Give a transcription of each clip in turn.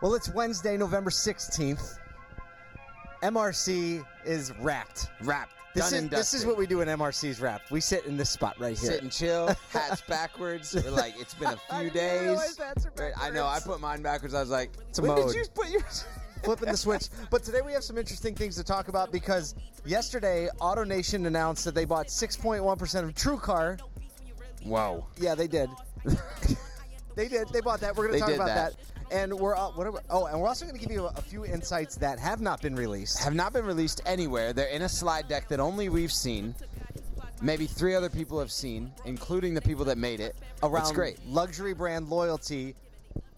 Well, it's Wednesday, November 16th. MRC is wrapped. Wrapped. This Done is this is what we do when MRC's wrapped. We sit in this spot right here. Sit and chill, hats backwards. We're like, it's been a few days. Right, I know. I put mine backwards. I was like, it's a when mode. did you put yours? flipping the switch. But today we have some interesting things to talk about because yesterday AutoNation announced that they bought 6.1% of TrueCar. Wow. Yeah, they did. they did. They bought that. We're going to talk about that. that. And we're uh, what are we- oh, and we're also going to give you a, a few insights that have not been released. Have not been released anywhere. They're in a slide deck that only we've seen. Maybe three other people have seen, including the people that made it. around It's great. luxury brand loyalty,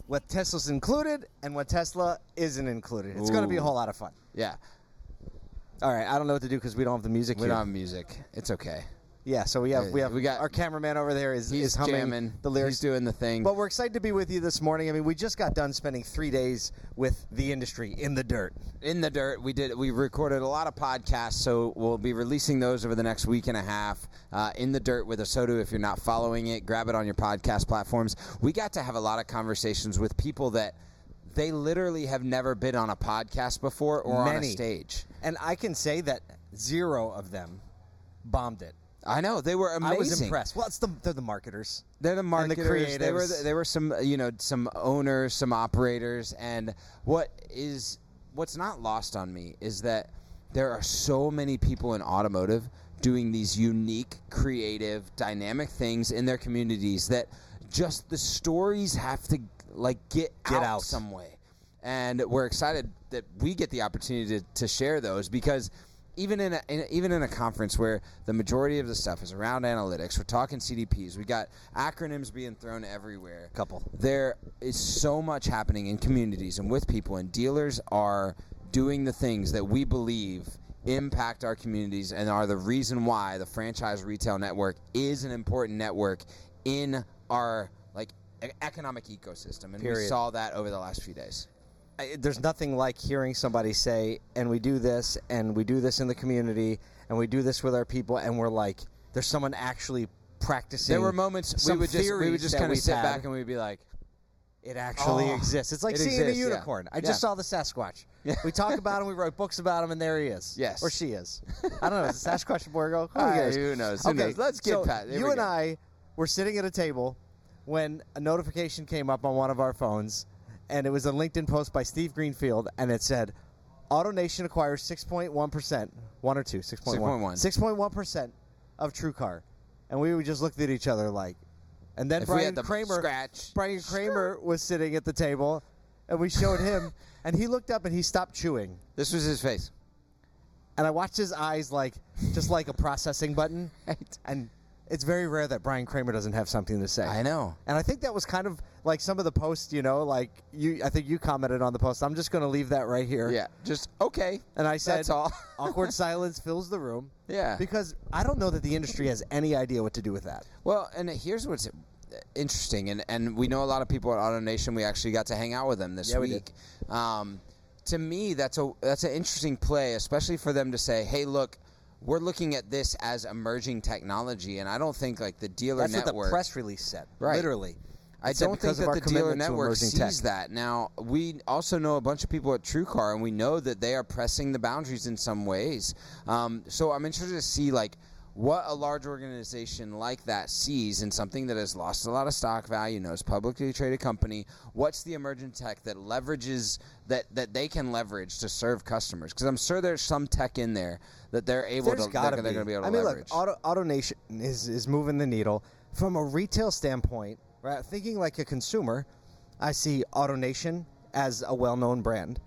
what Tesla's included and what Tesla isn't included. It's going to be a whole lot of fun. Yeah. All right, I don't know what to do because we don't have the music We here. don't have music. It's okay. Yeah, so we have we have we got- our cameraman over there is He's is humming jamming. the lyrics. He's doing the thing. But we're excited to be with you this morning. I mean, we just got done spending three days with the industry in the dirt. in the dirt. We did. We recorded a lot of podcasts, so we'll be releasing those over the next week and a half. Uh, in the dirt with ASOTU. If you're not following it, grab it on your podcast platforms. We got to have a lot of conversations with people that they literally have never been on a podcast before or on a stage. And I can say that zero of them bombed it. I know they were amazing. I was impressed. Well, it's the they're the marketers. They're the And the marketers. they were there were some you know some owners, some operators, and what is what's not lost on me is that there are so many people in automotive doing these unique, creative, dynamic things in their communities that just the stories have to like get, Get out, out. some way. And we're excited that we get the opportunity to, to share those because even in, a, in even in a conference where the majority of the stuff is around analytics, we're talking CDPs. We got acronyms being thrown everywhere. Couple. There is so much happening in communities and with people, and dealers are doing the things that we believe impact our communities and are the reason why the franchise retail network is an important network in our like economic ecosystem, and we saw that over the last few days. I, there's nothing like hearing somebody say, and we do this, and we do this in the community, and we do this with our people, and we're like, there's someone actually practicing. There were moments we would just we would just kind of sit had. back and we'd be like, It actually Oh, exists. It's like it seeing exists, a yeah. unicorn. I Yeah. just saw the Sasquatch. Yeah. We talk about him. We wrote books about him, and there he is. Yes. or she is. I don't know. Is it Sasquatch a boy or girl? Who, Ah, cares? who knows? Who okay, knows? Let's get so Pat. There you and. I were sitting at a table when a notification came up on one of our phones, and it was a LinkedIn post by Steve Greenfield, and it said, "AutoNation acquires 6.1 percent, one or two, 6.1, 6.1. 6.1 percent of TrueCar," and we would just looked at each other like, and then If we Brian had the Kramer, scratch. Brian Kramer was sitting at the table, and we showed him, and he looked up and he stopped chewing, this was his face. and I watched his eyes like just like a processing button, Right. and it's very rare that Brian Kramer doesn't have something to say. I know. And I think that was kind of like some of the posts, you know, like you. I think you commented on the post. I'm just going to leave that right here. Yeah, just okay. And I said, That's all. awkward silence fills the room. Yeah. Because I don't know that the industry has any idea what to do with that. Well, and here's what's interesting, and, and we know a lot of people at AutoNation. We actually got to hang out with them this Yeah, we week. Um, to me, that's a that's an interesting play, especially for them to say, "Hey, look, we're looking at this as emerging technology," and I don't think like the dealer That's network. what the press release said. Right. Literally. I don't think that the dealer network sees tech. that. Now, we also know a bunch of people at TrueCar, and we know that they are pressing the boundaries in some ways. Um, so I'm interested to see like what a large organization like that sees in something that has lost a lot of stock value, knows publicly traded company. What's the emerging tech that leverages that that they can leverage to serve customers? Because I'm sure there's some tech in there that they're able There's to. They're, they're going to be able to I mean, leverage. look, Auto, AutoNation is is moving the needle from a retail standpoint. Right, thinking like a consumer, I see AutoNation as a well-known brand.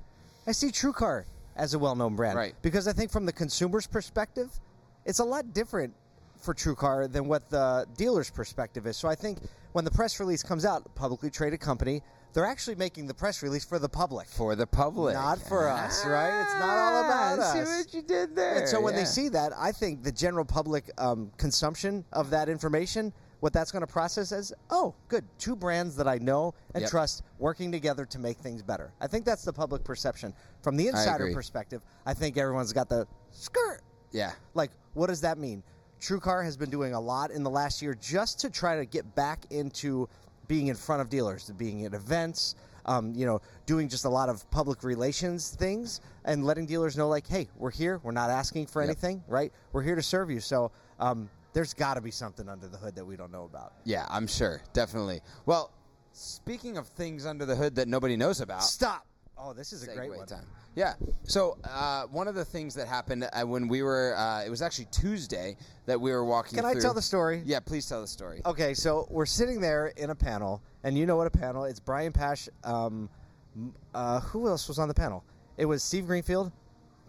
I see TrueCar as a well-known brand, Right. Because I think from the consumer's perspective, it's a lot different for TrueCar than what the dealer's perspective is. So I think when the press release comes out, publicly traded company, they're actually making the press release for the public. for the public, Not for us, right? It's not all about Ah, us. See what you did there. And so when yeah. they see that, I think the general public um, consumption of that information, what that's going to process as, oh, good, two brands that I know and Yep. trust working together to make things better. I think that's the public perception. From the insider agree. perspective, I think everyone's got the skirt. Yeah, Like, what does that mean? TrueCar has been doing a lot in the last year just to try to get back into being in front of dealers, to being at events, um, you know, doing just a lot of public relations things and letting dealers know, like, hey, we're here. We're not asking for Yep. anything, right? We're here to serve you. So um, there's got to be something under the hood that we don't know about. Yeah, I'm sure, definitely. Well, speaking of things under the hood that nobody knows about, Stop. Oh, this is a great one. time. Yeah. So uh, one of the things that happened uh, when we were, uh, it was actually Tuesday that we were walking. Can I through- tell the story? Yeah, please tell the story. Okay, so we're sitting there in a panel, and you know what a panel? It's Brian Pasch. Um, uh, who else was on the panel? It was Steve Greenfield,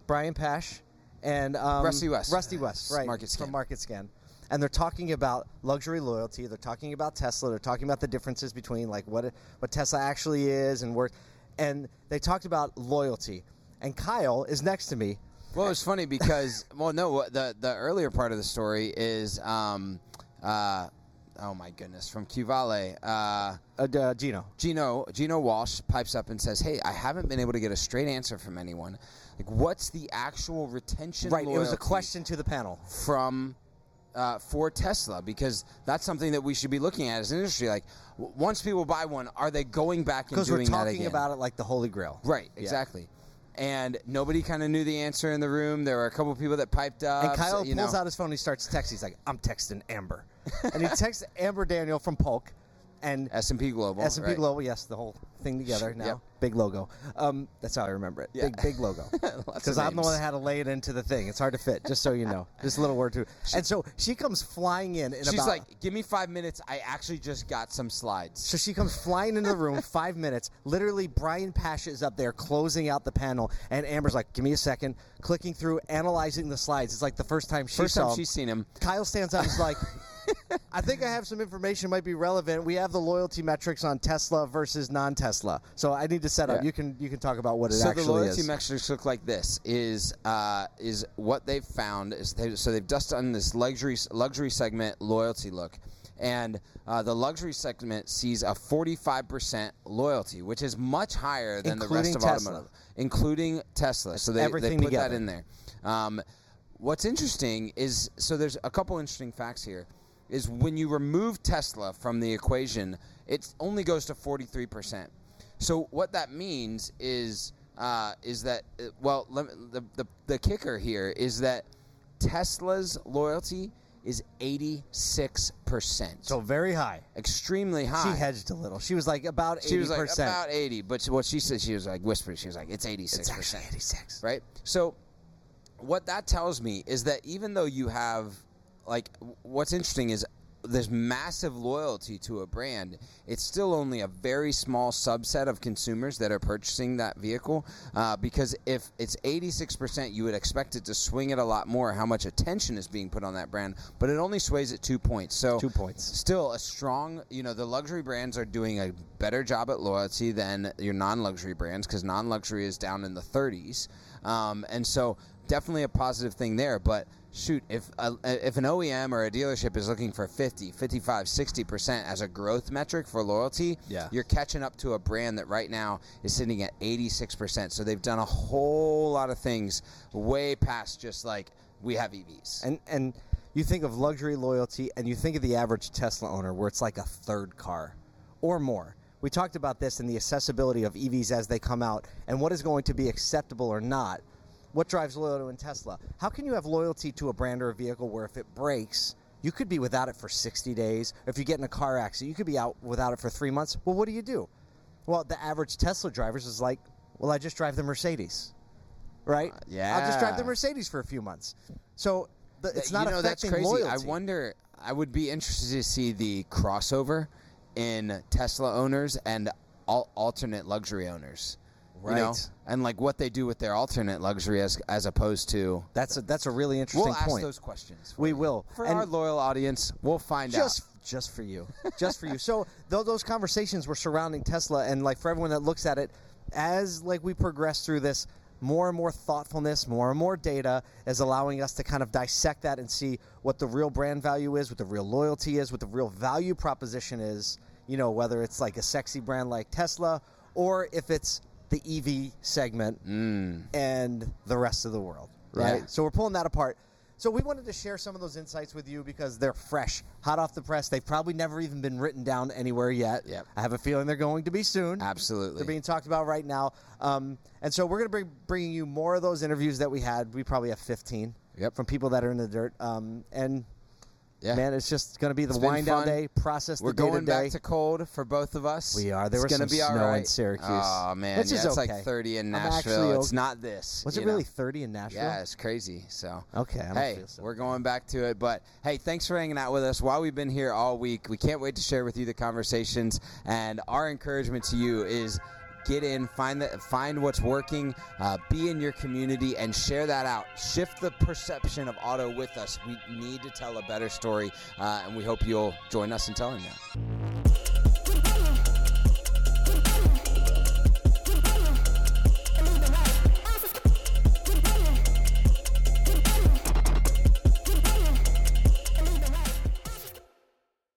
Brian Pasch, and um, Rusty West. Rusty West, right? MarketScan. from MarketScan. And they're talking about luxury loyalty. They're talking about Tesla. They're talking about the differences between like what what Tesla actually is and where. And they talked about loyalty. And Kyle is next to me. Well, it's funny because well, no, the the earlier part of the story is, um, uh, oh my goodness, from Q Vale. Uh, Uh, uh, Gino. Gino Gino Walsh pipes up and says, "Hey, I haven't been able to get a straight answer from anyone. Like, what's the actual retention? Right. It was a question to the panel. from uh, for Tesla because that's something that we should be looking at as an industry. Like, w- once people buy one, are they going back and Because we're doing that talking again? about it like the Holy Grail. right, Yeah. exactly. And nobody kind of knew the answer in the room. There were a couple people that piped up. And Kyle so, you pulls know. out his phone. And He starts texting. He's like, "I'm texting Amber," and he texts Amber Daniel from Polk, and S&P Global. S and P right. Global. Yes, the whole thing together now. Yep. Big logo. Um, that's how I remember it. Yeah. Big big logo. Because I'm the one that had to lay it into the thing. It's hard to fit. Just so you know. Just a little word too. And so she comes flying in. in She's about, like, "Give me five minutes. I actually just got some slides." So she comes flying into the room, five minutes. Literally, Brian Pasch is up there closing out the panel, and Amber's like, "Give me a second, clicking through, analyzing the slides. It's like the first time she First saw. time she's seen him. Kyle stands up and is like, I think I have some information might be relevant. We have the loyalty metrics on Tesla versus non-Tesla. So I need to set up. Yeah. You can you can talk about what it so actually the loyalty is. metrics look like this: is uh, is what they've found is they, so they've just done this luxury luxury segment loyalty look, and uh, the luxury segment sees a 45% loyalty, which is much higher than the rest of Tesla. automotive, including Tesla. so they, they everything put together. that in there. Um, what's interesting is so there's a couple interesting facts here. Is when you remove Tesla from the equation, it only goes to 43%. So what that means is uh, is that uh, well let me, the, the the kicker here is that Tesla's loyalty is 86%. so very high. extremely high. She hedged a little. She was like about eighty She was like percent. about 80, but what she said she was like whispered she was like it's 86%. It's actually eighty-six. right? So, what that tells me is that even though you have, like, what's interesting is there's massive loyalty to a brand, it's still only a very small subset of consumers that are purchasing that vehicle. Uh, because if it's 86%, you would expect it to swing it a lot more how much attention is being put on that brand, but it only sways at two points. So, Two points. still a strong you know the luxury brands are doing a better job at loyalty than your non-luxury brands because non-luxury is down in the 30s um, and so definitely a positive thing there but shoot if a, if an OEM or a dealership is looking for 50 55 60% as a growth metric for loyalty Yeah. you're catching up to a brand that right now is sitting at 86% so they've done a whole lot of things way past just like we have EVs And and you think of luxury loyalty, and you think of the average Tesla owner, where it's like a third car or more. We talked about this in the accessibility of EVs as they come out, and what is going to be acceptable or not. What drives loyalty in Tesla? How can you have loyalty to a brand or a vehicle where if it breaks, you could be without it for 60 days? If you get in a car accident, you could be out without it for three months. Well, what do you do? Well, the average Tesla driver is like, well, I just drive the Mercedes, right? Uh, yeah. I'll just drive the. Mercedes for a few months. So the, it's not you know that's affecting crazy. loyalty. I wonder. I would be interested to see the crossover in Tesla owners and alternate luxury owners. You know? Right. and like what they do with their alternate luxury as as opposed to. That's a, that's a really interesting We'll ask point. those questions. We you. will. for And- our loyal audience. We'll find just out. just for you, just for you. So though those conversations were surrounding Tesla, and like for everyone that looks at it, as like we progress through this, more and more thoughtfulness, more and more data is allowing us to kind of dissect that and see what the real brand value is, what the real loyalty is, what the real value proposition is. You know, whether it's like a sexy brand like Tesla, or if it's the EV segment and the rest of the world, right? Yeah. So we're pulling that apart. So we wanted to share some of those insights with you because they're fresh, hot off the press. They've probably never even been written down anywhere yet. Yep. I have a feeling they're going to be soon. Absolutely. They're being talked about right now. Um, and so we're going to be bringing you more of those interviews that we had. We probably have 15 Yep. from people that are in the dirt. Um, and Yeah. man, it's just going to be the wind down day, process We're the day going back to cold for both of us. We are. There it's was gonna some be all snow in. Syracuse, Oh man, which yeah, is it's okay. like 30 in I'm Nashville. actually It's o- not this. Was you it really 30 in Nashville? Yeah, it's crazy. So Okay, I don't hey, feel so we're going back to it. But hey, thanks for hanging out with us while we've been here all week. We can't wait to share with you the conversations. And our encouragement to you is get in, find that, find what's working, uh, be in your community, and share that out. Shift the perception of auto with us. We need to tell a better story, uh, and we hope you'll join us in telling that.